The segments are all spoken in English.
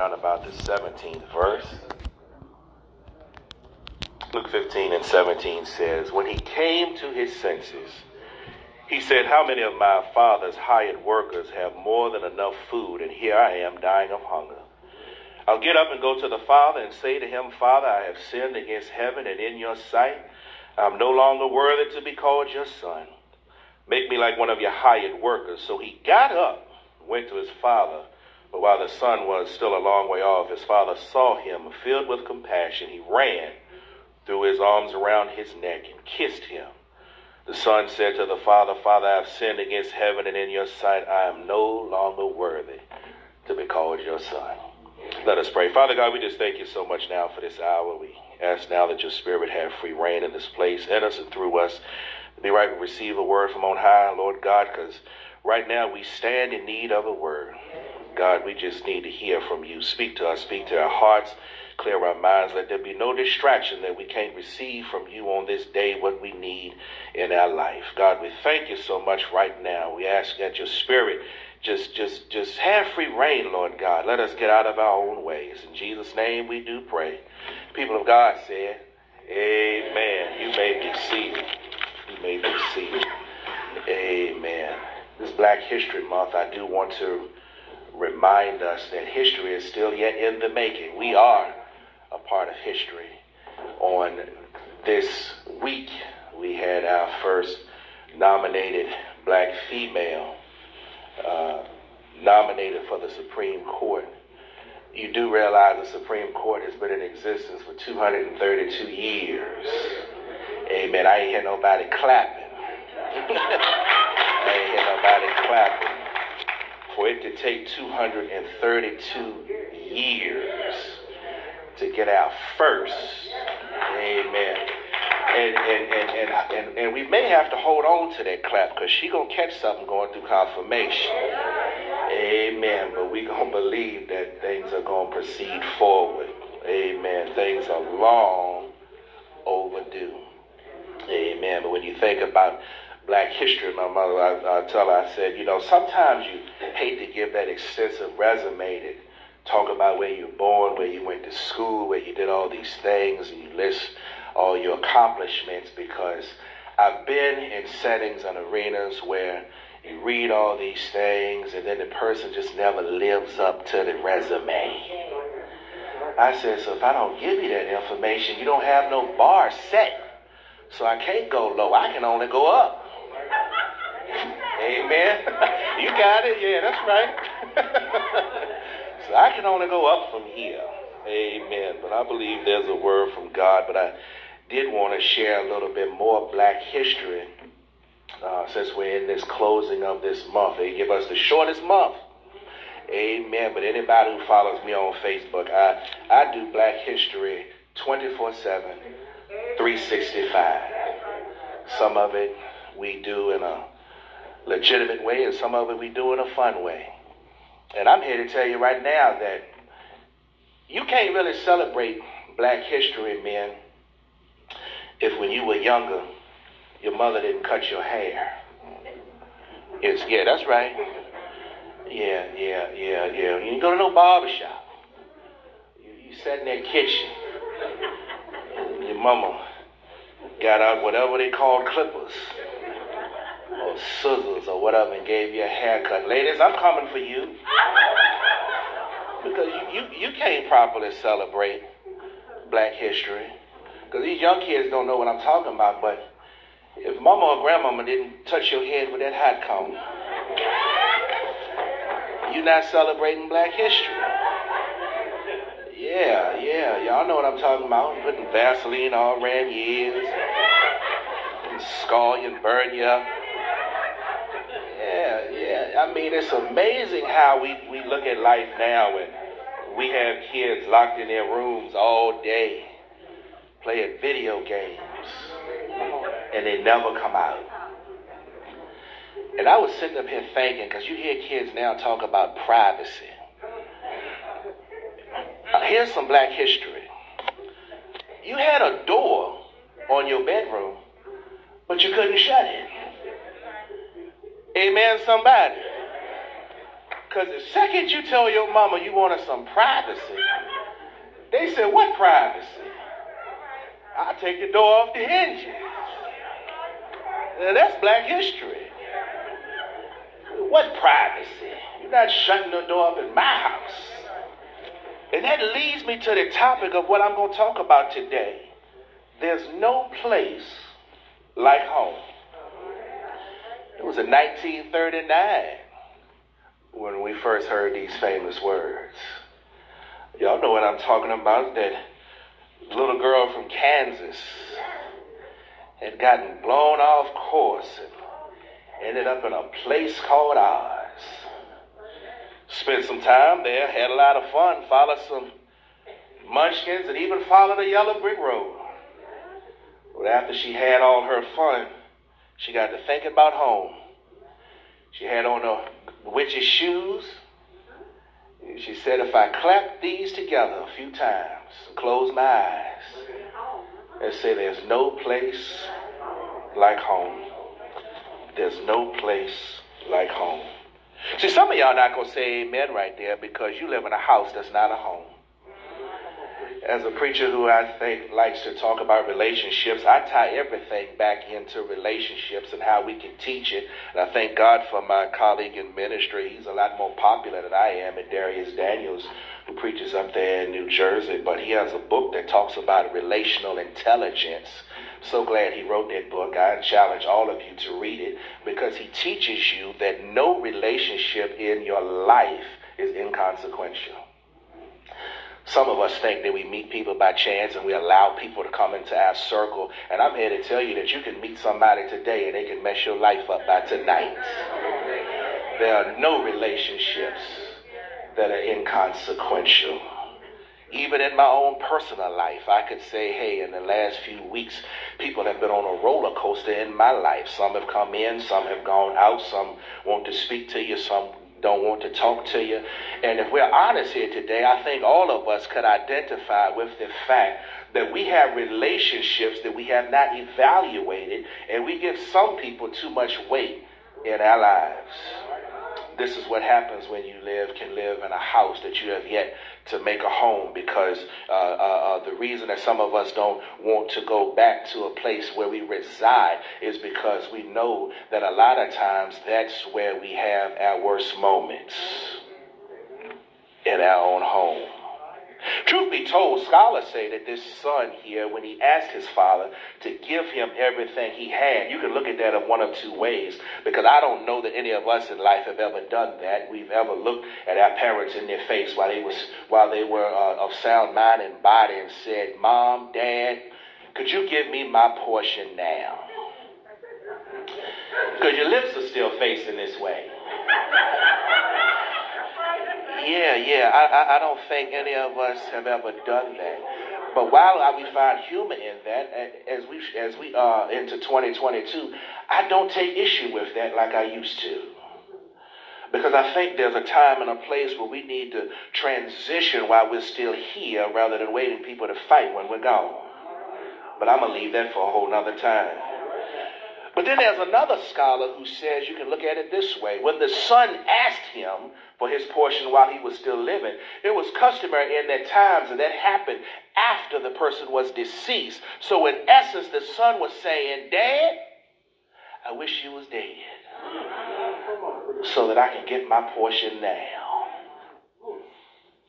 around about the 17th verse. Luke 15 and 17 says, When he came to his senses, he said, How many of my father's hired workers have more than enough food, and here I am dying of hunger? I'll get up and go to the Father and say to him, Father, I have sinned against heaven and in your sight. I'm no longer worthy to be called your son. Make me like one of your hired workers. So he got up, went to his father. But while the son was still a long way off, his father saw him, filled with compassion. He ran, threw his arms around his neck, and kissed him. The son said to the father, Father, I have sinned against heaven and in your sight. I am no longer worthy to be called your son. Let us pray. Father God, we just thank you so much now for this hour. We ask now that your spirit have free rein in this place, in us and through us. Be right, receive a word from on high, Lord God, because right now we stand in need of a word. God, we just need to hear from you. Speak to us, speak to our hearts, clear our minds. Let there be no distraction that we can't receive from you on this day what we need in our life. God, we thank you so much right now. We ask that your spirit just just just have free rein, Lord God. Let us get out of our own ways. In Jesus' name we do pray. People of God said, Amen. You may be seated. You may be seated. Amen. This Black History Month, I do want to remind us that history is still yet in the making. We are a part of history. On this week, we had our first nominated black female uh, nominated for the Supreme Court. You do realize the Supreme Court has been in existence for 232 years. Amen. I ain't hear nobody clapping. I ain't hear nobody clapping. For it to take 232 years to get out first. Amen. And, and, and, and, and, and we may have to hold on to that clap because she going to catch something going through confirmation. Amen. But we going to believe that things are going to proceed forward. Amen. Things are long overdue. Amen. But when you think about black history, my mother, I, I tell her, I said, you know, sometimes you hate to give that extensive resume to talk about where you were born, where you went to school, where you did all these things, and you list all your accomplishments because I've been in settings and arenas where you read all these things and then the person just never lives up to the resume. I said, so if I don't give you that information, you don't have no bar set. So I can't go low. I can only go up. Amen. you got it. Yeah, that's right. so I can only go up from here. Amen. But I believe there's a word from God. But I did want to share a little bit more black history uh, since we're in this closing of this month. They give us the shortest month. Amen. But anybody who follows me on Facebook, I, I do black history 24 7, 365. Some of it we do in a legitimate way, and some of it we do in a fun way. And I'm here to tell you right now that you can't really celebrate black history, men, if when you were younger, your mother didn't cut your hair. It's, yeah, that's right. Yeah, yeah, yeah, yeah. You didn't go to no barber shop. You, you sat in that kitchen. Your mama got out whatever they called clippers or scissors or whatever and gave you a haircut. Ladies, I'm coming for you. Because you, you, you can't properly celebrate black history. Because these young kids don't know what I'm talking about, but if mama or grandmama didn't touch your head with that hot comb, you're not celebrating black history. Yeah, yeah, y'all know what I'm talking about. Putting Vaseline all around your ears, and scar you and burn you up. I mean, it's amazing how we, we look at life now and we have kids locked in their rooms all day playing video games and they never come out. And I was sitting up here thinking, because you hear kids now talk about privacy. Uh, here's some black history. You had a door on your bedroom, but you couldn't shut it. Amen, somebody. Because the second you tell your mama you wanted some privacy, they said, What privacy? I'll take the door off the hinges. Now, that's black history. What privacy? You're not shutting the door up in my house. And that leads me to the topic of what I'm going to talk about today. There's no place like home. It was in 1939 when we first heard these famous words. Y'all know what I'm talking about. That little girl from Kansas had gotten blown off course and ended up in a place called Oz. Spent some time there, had a lot of fun, followed some munchkins, and even followed a yellow brick road. But after she had all her fun, she got to thinking about home. She had on witch's shoes. She said, if I clap these together a few times close my eyes and say, there's no place like home. There's no place like home. See, some of y'all not going to say amen right there because you live in a house that's not a home. As a preacher who I think likes to talk about relationships, I tie everything back into relationships and how we can teach it. And I thank God for my colleague in ministry. He's a lot more popular than I am, and Dharius Daniels, who preaches up there in New Jersey. But he has a book that talks about relational intelligence so glad he wrote that book. I challenge all of you to read it because he teaches you that no relationship in your life is inconsequential. Some of us think that we meet people by chance and we allow people to come into our circle. And I'm here to tell you that you can meet somebody today and they can mess your life up by tonight. There are no relationships that are inconsequential. Even in my own personal life, I could say, hey, in the last few weeks, people have been on a roller coaster in my life. Some have come in, some have gone out, some want to speak to you, some don't want to talk to you. And if we're honest here today, I think all of us could identify with the fact that we have relationships that we have not evaluated, and we give some people too much weight in our lives. This is what happens when you live, can live in a house that you have yet to make a home because uh, uh, uh, the reason that some of us don't want to go back to a place where we reside is because we know that a lot of times that's where we have our worst moments in our own home. Truth be told, scholars say that this son here, when he asked his father to give him everything he had, you can look at that of one of two ways, because I don't know that any of us in life have ever done that. We've ever looked at our parents in their face while they was while they were uh, of sound mind and body and said, "Mom, Dad, could you give me my portion now?" Because your lips are still facing this way. Yeah, yeah. I, I, I don't think any of us have ever done that. But while we find humor in that, as we as we are uh, into 2022, I don't take issue with that like I used to. Because I think there's a time and a place where we need to transition while we're still here rather than waiting people to fight when we're gone. But I'm going to leave that for a whole nother time. But then there's another scholar who says you can look at it this way. When the son asked him for his portion while he was still living. It was customary in that times, and that happened after the person was deceased. So, in essence, the son was saying, Dad, I wish you was dead so that I can get my portion now.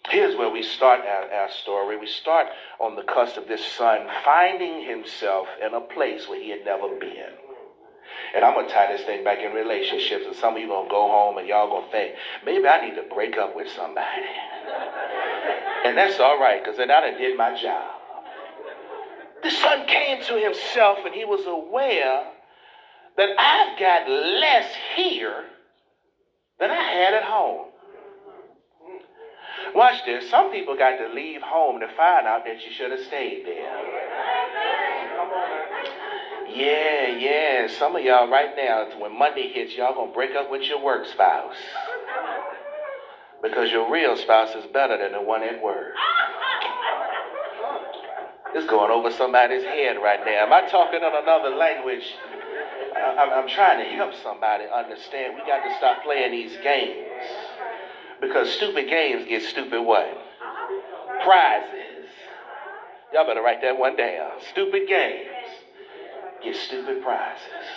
Here's where we start our, our, story. We start on the cusp of this son finding himself in a place where he had never been. And I'm to tie this thing back in relationships. And some of you to go home and y'all to think, maybe I need to break up with somebody. and that's all right because then I done did my job. The son came to himself and he was aware that I've got less here than I had at home. Watch this. Some people got to leave home to find out that you should have stayed there. Yeah, yeah. Some of y'all right now, when Monday hits, y'all gonna break up with your work spouse. Because your real spouse is better than the one at work. It's going over somebody's head right now. Am I talking in another language? I'm, I'm trying to help somebody understand. We got to stop playing these games. Because stupid games get stupid what? Prizes. Y'all better write that one down. Stupid games get stupid prizes.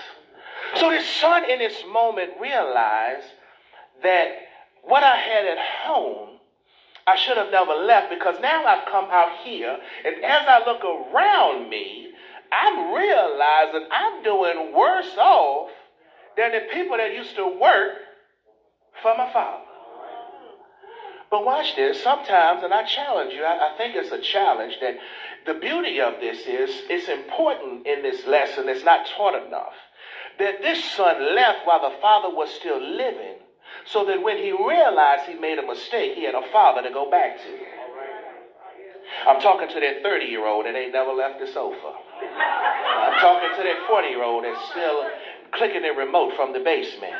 So this son in this moment realized that what I had at home, I should have never left because now I've come out here, and as I look around me, I'm realizing I'm doing worse off than the people that used to work for my father. But watch this. Sometimes, and I challenge you, I, I, think it's a challenge that the beauty of this is it's important in this lesson, it's not taught enough, that this son left while the father was still living, so that when he realized he made a mistake, he had a father to go back to. I'm talking to that 30 year old that ain't never left the sofa. I'm talking to that 40 year old that's still clicking the remote from the basement.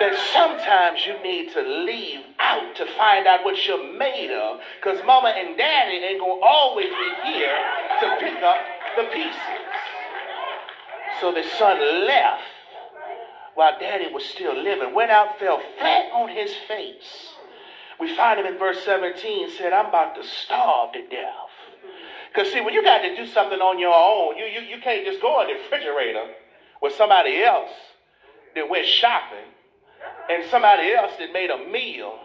That sometimes you need to leave out to find out what you're made of, because mama and daddy ain't going to always be here to pick up the pieces. So the son left while daddy was still living, went out, fell flat on his face. We find him in verse 17, said, I'm about to starve to death. Because see, when you got to do something on your own, you, you, you can't just go in the refrigerator with somebody else that went shopping and somebody else that made a meal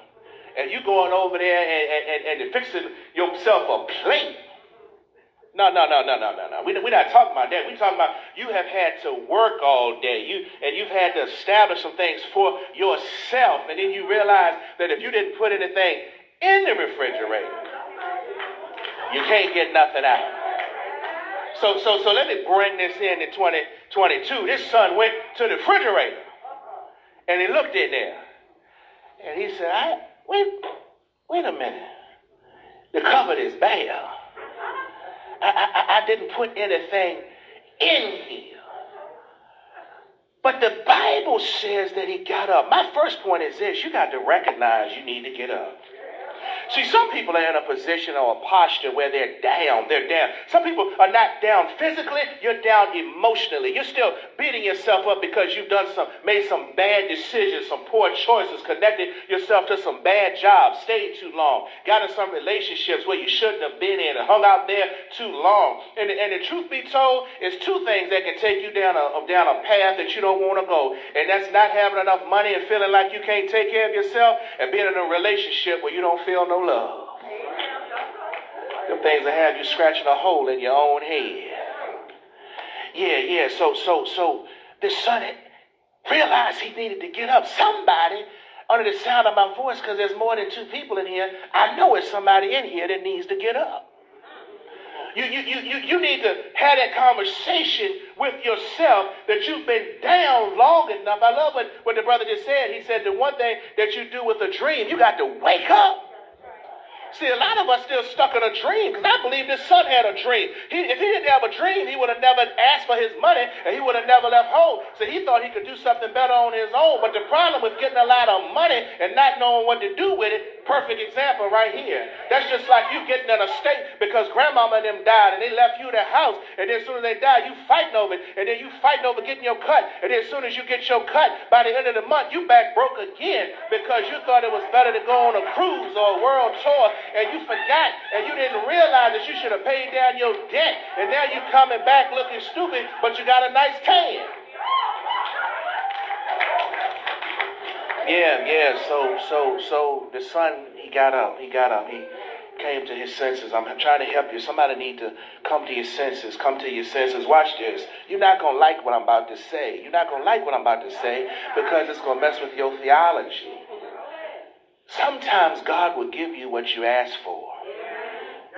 and you going over there and, and, and fixing yourself a plate no, no, no, no, no, no, no. We, we're not talking about that. We're talking about you have had to work all day. You and you've had to establish some things for yourself, and then you realize that if you didn't put anything in the refrigerator, you can't get nothing out. So, so, so let me bring this in in 2022. This son went to the refrigerator, and he looked in there, and he said, "I wait, wait a minute. The cupboard is bare." I, I, I didn't put anything in here. But the Bible says that he got up. My first point is this you got to recognize you need to get up. See, some people are in a position or a posture where they're down. They're down. Some people are not down physically, you're down emotionally. You're still beating yourself up because you've done some, made some bad decisions, some poor choices, connected yourself to some bad jobs, stayed too long, got in some relationships where you shouldn't have been in, and hung out there too long. And, and the truth be told, it's two things that can take you down a, down a path that you don't want to go. And that's not having enough money and feeling like you can't take care of yourself, and being in a relationship where you don't feel no love. Them things that have you scratching a hole in your own head. Yeah, yeah. So, so, so the son realized he needed to get up. Somebody under the sound of my voice, because there's more than two people in here, I know it's somebody in here that needs to get up. You, you, you, you, you need to have that conversation with yourself that you've been down long enough. I love what, what the brother just said. He said the one thing that you do with a dream, you got to wake up. See, a lot of us still stuck in a dream because I believe this son had a dream. He, if he didn't have a dream, he would have never asked for his money and he would have never left home. So he thought he could do something better on his own. But the problem with getting a lot of money and not knowing what to do with it, perfect example right here. That's just like you getting an estate because grandmama and them died and they left you the house. And then as soon as they die, you fighting over it. And then you fighting over getting your cut. And then as soon as you get your cut, by the end of the month, you back broke again because you thought it was better to go on a cruise or a world tour and you forgot and you didn't realize that you should have paid down your debt. And now you coming back looking stupid, but you got a nice tan. Yeah, yeah. So, so, so the son, he got up. He got up. He came to his senses. I'm trying to help you. Somebody need to come to your senses. Come to your senses. Watch this. You're not gonna like what I'm about to say. You're not gonna like what I'm about to say because it's gonna mess with your theology. Sometimes God will give you what you ask for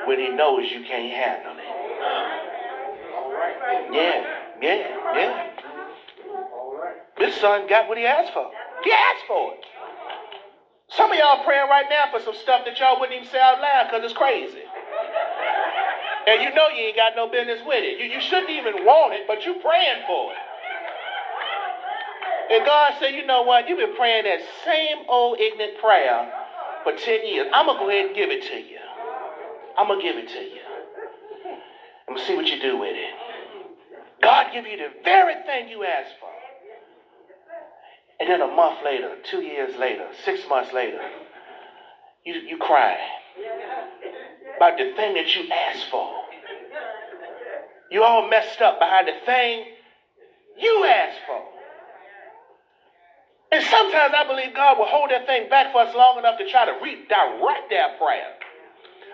when He knows you can't handle it. Yeah, yeah, yeah. This son got what he asked for. He asked for it. Some of y'all praying right now for some stuff that y'all wouldn't even say out loud because it's crazy. And you know you ain't got no business with it. You, you shouldn't even want it, but you praying for it. And God said, you know what? You've been praying that same old ignorant prayer for 10 years. I'm going to go ahead and give it to you. I'm going to give it to you. I'm going to see what you do with it. God give you the very thing you asked for. And then a month later, two years later, six months later, you, you crying about the thing that you asked for. You all messed up behind the thing you asked for. And sometimes I believe God will hold that thing back for us long enough to try to redirect that prayer.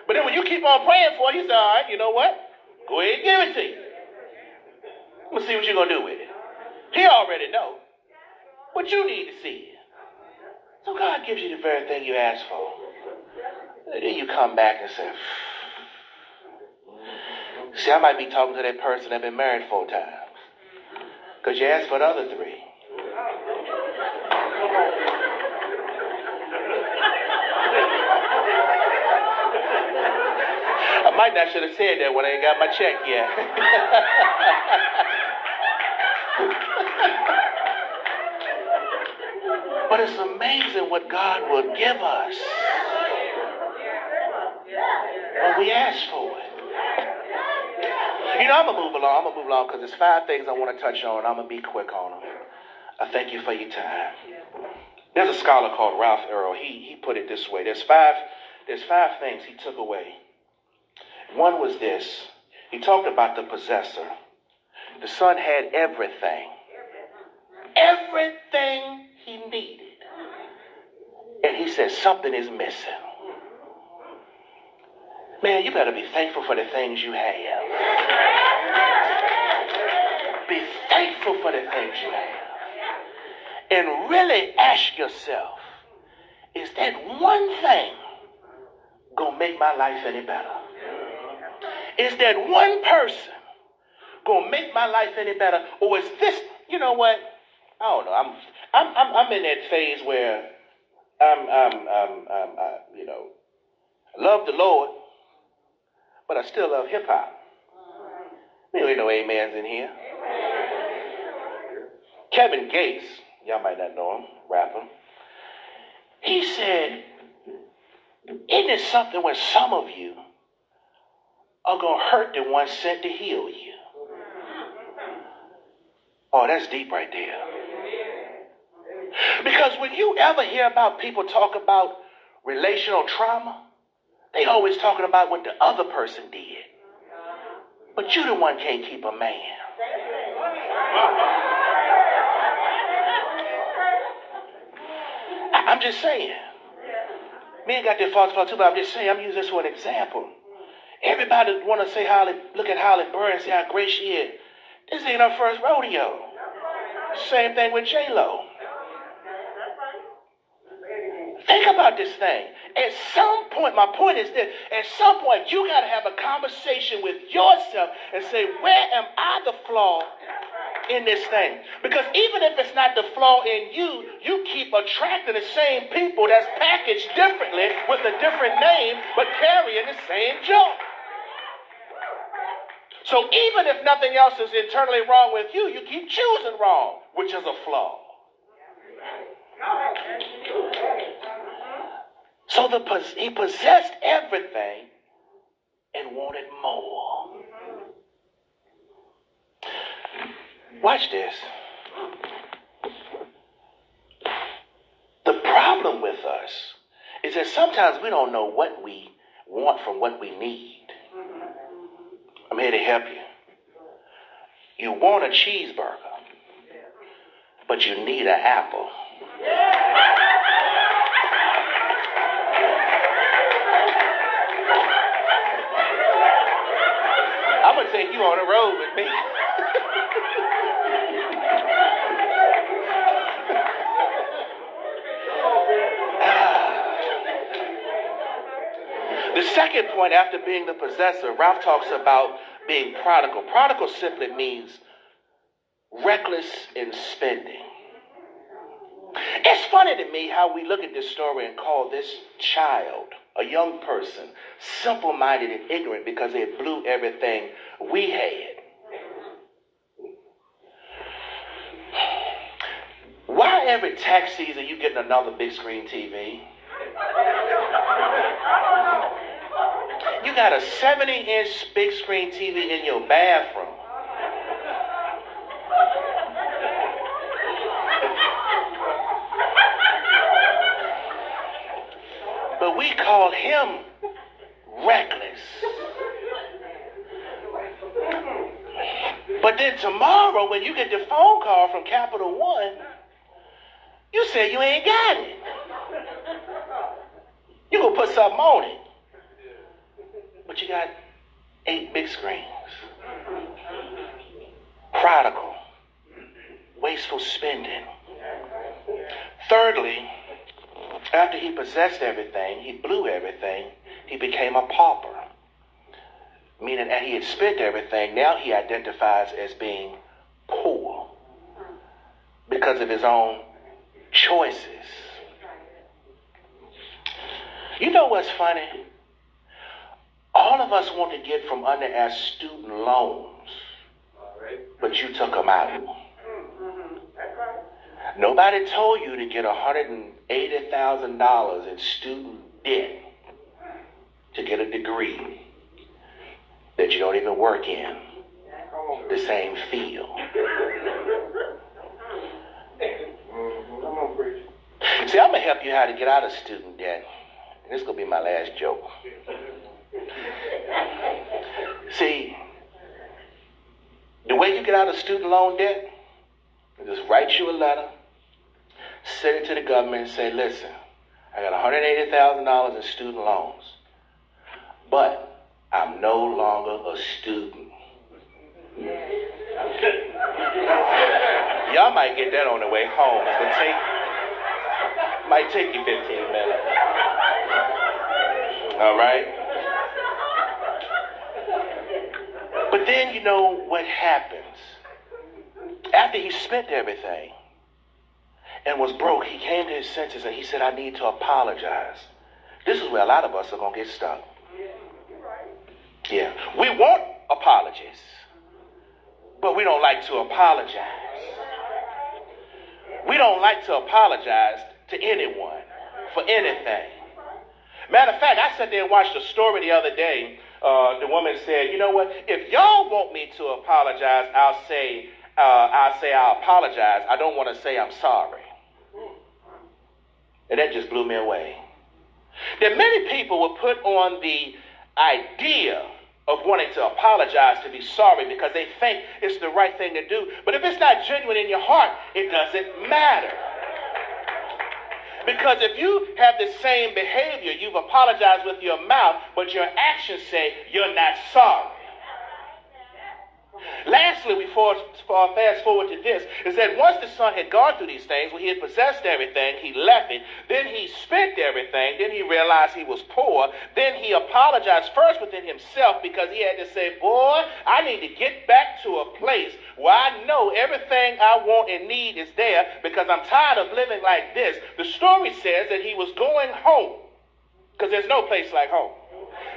But then when you keep on praying for it, he said, all right, you know what? Go ahead and give it to you. We'll see what you're going to do with it. He already know. But you need to see. So God gives you the very thing you asked for. And then you come back and say, see, I might be talking to that person that been married four times. Because you asked for the other three. I might not should have said that when I ain't got my check yet. but it's amazing what God will give us when we ask for it. You know, I'm gonna move along. I'm gonna move along because there's five things I want to touch on. And I'm gonna be quick on them. I thank you for your time. There's a scholar called Ralph Earle. He he put it this way. There's five there's five things he took away. One was this. He talked about the possessor. The son had everything. Everything he needed. And he said something is missing. Man, you better be thankful for the things you have. Be thankful for the things you have. And really ask yourself, is that one thing gonna make my life any better? Is that one person gonna make my life any better? Or is this, you know what? I don't know. I'm I'm I'm, I'm in that phase where I'm I'm I'm, I'm I, you know, I love the Lord, but I still love hip hop. There ain't no amens in here. Kevin Gates, y'all might not know him, rapper. He said, Isn't it something when some of you are going to hurt the one sent to heal you? Oh, that's deep right there. Because when you ever hear about people talk about relational trauma, they always talking about what the other person did. But you the one can't keep a man. I'm just saying. Men got their faults too, but I'm just saying, I'm using this for an example. Everybody want to say Holly, look at Halle Berry and say how great she is. This ain't her first rodeo. Same thing with J Lo. Think about this thing. At some point, my point is this: at some point, you got to have a conversation with yourself and say, where am I the flaw in this thing. Because even if it's not the flaw in you, you keep attracting the same people that's packaged differently with a different name, but carrying the same junk. So even if nothing else is internally wrong with you, you keep choosing wrong, which is a flaw. So the, he possessed everything and wanted more. Watch this. The problem with us is that sometimes we don't know what we want from what we need. I'm here to help you. You want a cheeseburger, but you need an apple. I'm to take you on a road with me. The second point, after being the possessor, Ralph talks about being prodigal. Prodigal simply means reckless in spending. It's funny to me how we look at this story and call this child, a young person, simple minded and ignorant because they blew everything we had. Why every tax season you getting another big screen TV? You got a 70 inch big screen TV in your bathroom. But we call him reckless. But then tomorrow, when you get the phone call from Capital One, you say you ain't got it. You gonna put something on it. But you got eight big screens. Prodigal. Wasteful spending. Thirdly, after he possessed everything, he blew everything, he became a pauper. Meaning that he had spent everything, now he identifies as being poor because of his own choices. You know what's funny? All of us want to get from under our student loans, but you took them out. Mm-hmm. Nobody told you to get $180,000 in student debt to get a degree that you don't even work in the same field. See, I'm going to help you how to get out of student debt. And this is going to be my last joke. See, the way you get out of student loan debt, just write you a letter, send it to the government and say, listen, I got $180,000 in student loans, but I'm no longer a student. Y'all might get that on the way home. It's gonna take might take you 15 minutes. All right? But then you know what happens. After he spent everything, and was broke, he came to his senses and he said, I need to apologize. This is where a lot of us are going to get stuck. Yeah. We want apologies, but we don't like to apologize. We don't like to apologize to anyone for anything. Matter of fact, I sat there and watched a story the other day. Uh, the woman said, "You know what? If y'all want me to apologize, I'll say, uh, I'll say I apologize. I don't want to say I'm sorry." And that just blew me away. That many people will put on the idea of wanting to apologize, to be sorry, because they think it's the right thing to do. But if it's not genuine in your heart, it doesn't matter. Because if you have the same behavior, you've apologized with your mouth, but your actions say you're not sorry. Lastly, uh, fast forward to this, is that once the son had gone through these things, when he had possessed everything, he left it. Then he spent everything. Then he realized he was poor. Then he apologized first within himself because he had to say, Boy, I need to get back to a place where I know everything I want and need is there because I'm tired of living like this. The story says that he was going home because there's no place like home.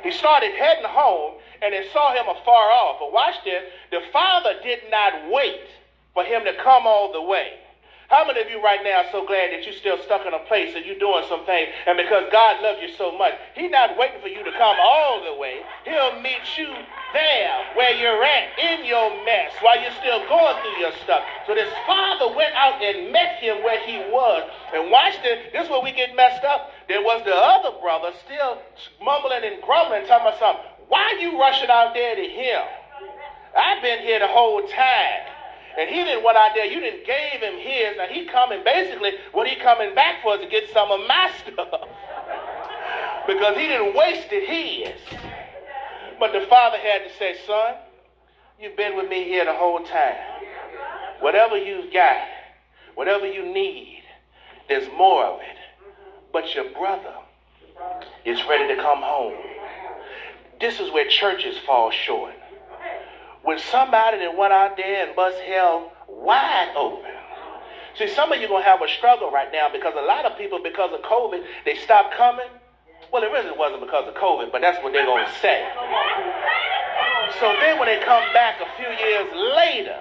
He started heading home and they saw him afar off. But watch this the father did not wait for him to come all the way. How many of you right now are so glad that you're still stuck in a place and you're doing something, and because God loves you so much, He's not waiting for you to come all the way. He'll meet you there where you're at in your mess while you're still going through your stuff. So this father went out and met him where he was. And watch this. This is where we get messed up. There was the other brother still mumbling and grumbling, talking about something. Why are you rushing out there to him? I've been here the whole time. And he didn't went out there, you didn't gave him his. Now he coming basically what he coming back for is to get some of my stuff. because he didn't wasted his. But the father had to say, son, you've been with me here the whole time. Whatever you've got, whatever you need, there's more of it. But your brother is ready to come home. This is where churches fall short. When somebody that went out there and bust hell wide open. See, some of you going to have a struggle right now because a lot of people, because of COVID, they stopped coming. Well, it really wasn't because of COVID, but that's what they're going to say. So then when they come back a few years later,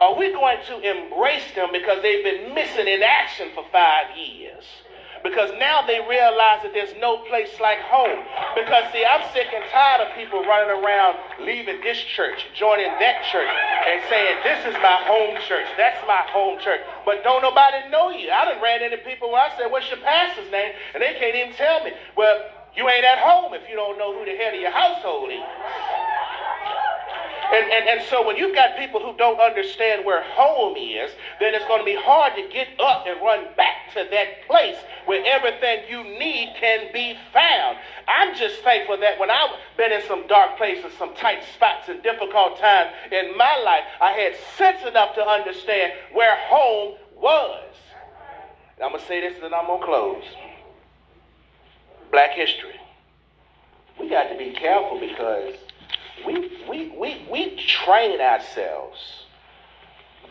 are we going to embrace them because they've been missing in action for five years? Because now they realize that there's no place like home. Because, see, I'm sick and tired of people running around leaving this church, joining that church, and saying, This is my home church. That's my home church. But don't nobody know you. I done ran into people where I said, What's your pastor's name? And they can't even tell me. Well, you ain't at home if you don't know who the head of your household is. And, and, and so when you've got people who don't understand where home is, then it's going to be hard to get up and run back to that place where everything you need can be found. I'm just thankful that when I've been in some dark places, some tight spots, and difficult times in my life, I had sense enough to understand where home was. And I'm going to say this and I'm going to close. Black history. We got to be careful because we, we, we, we train ourselves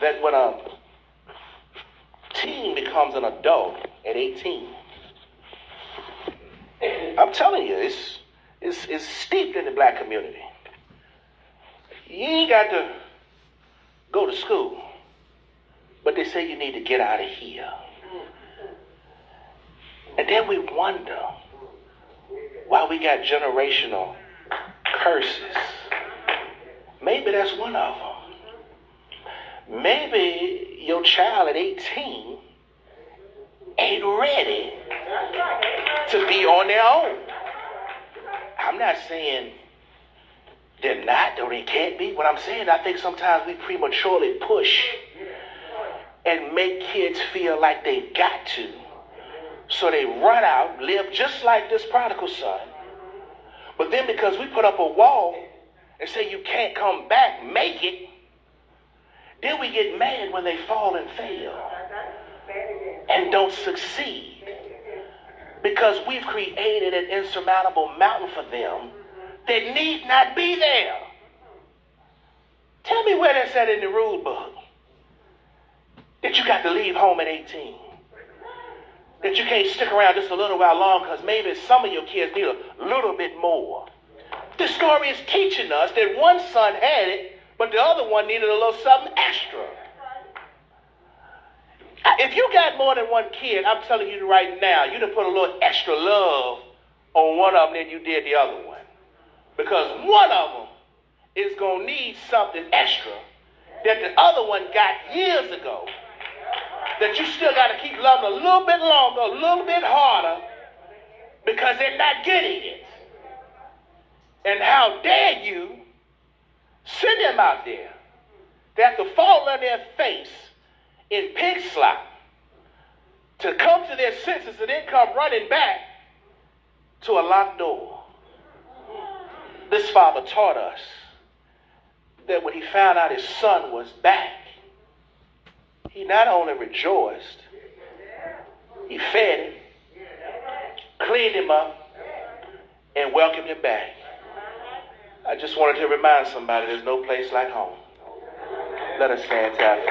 that when a teen becomes an adult at 18, I'm telling you, it's, it's, it's steeped in the black community. You ain't got to go to school, but they say you need to get out of here. And then we wonder why we got generational curses. Maybe that's one of them. Maybe your child at 18 ain't ready to be on their own. I'm not saying they're not or they can't be. What I'm saying, I think sometimes we prematurely push and make kids feel like they've got to. So they run out, live just like this prodigal son. But then because we put up a wall and say you can't come back, make it, then we get mad when they fall and fail and don't succeed. Because we've created an insurmountable mountain for them that need not be there. Tell me where that's at in the rule book. That you got to leave home at 18 that you can't stick around just a little while long because maybe some of your kids need a little bit more. The story is teaching us that one son had it, but the other one needed a little something extra. If you got more than one kid, I'm telling you right now, you'd have put a little extra love on one of them than you did the other one. Because one of them is going to need something extra that the other one got years ago that you still got to keep loving a little bit longer, a little bit harder, because they're not getting it. And how dare you send them out there? They have to fall on their face in pig slop to come to their senses and then come running back to a locked door. This father taught us that when he found out his son was back, he not only rejoiced, he fed him, cleaned him up, and welcomed him back. I just wanted to remind somebody there's no place like home. Let us stand to our feet.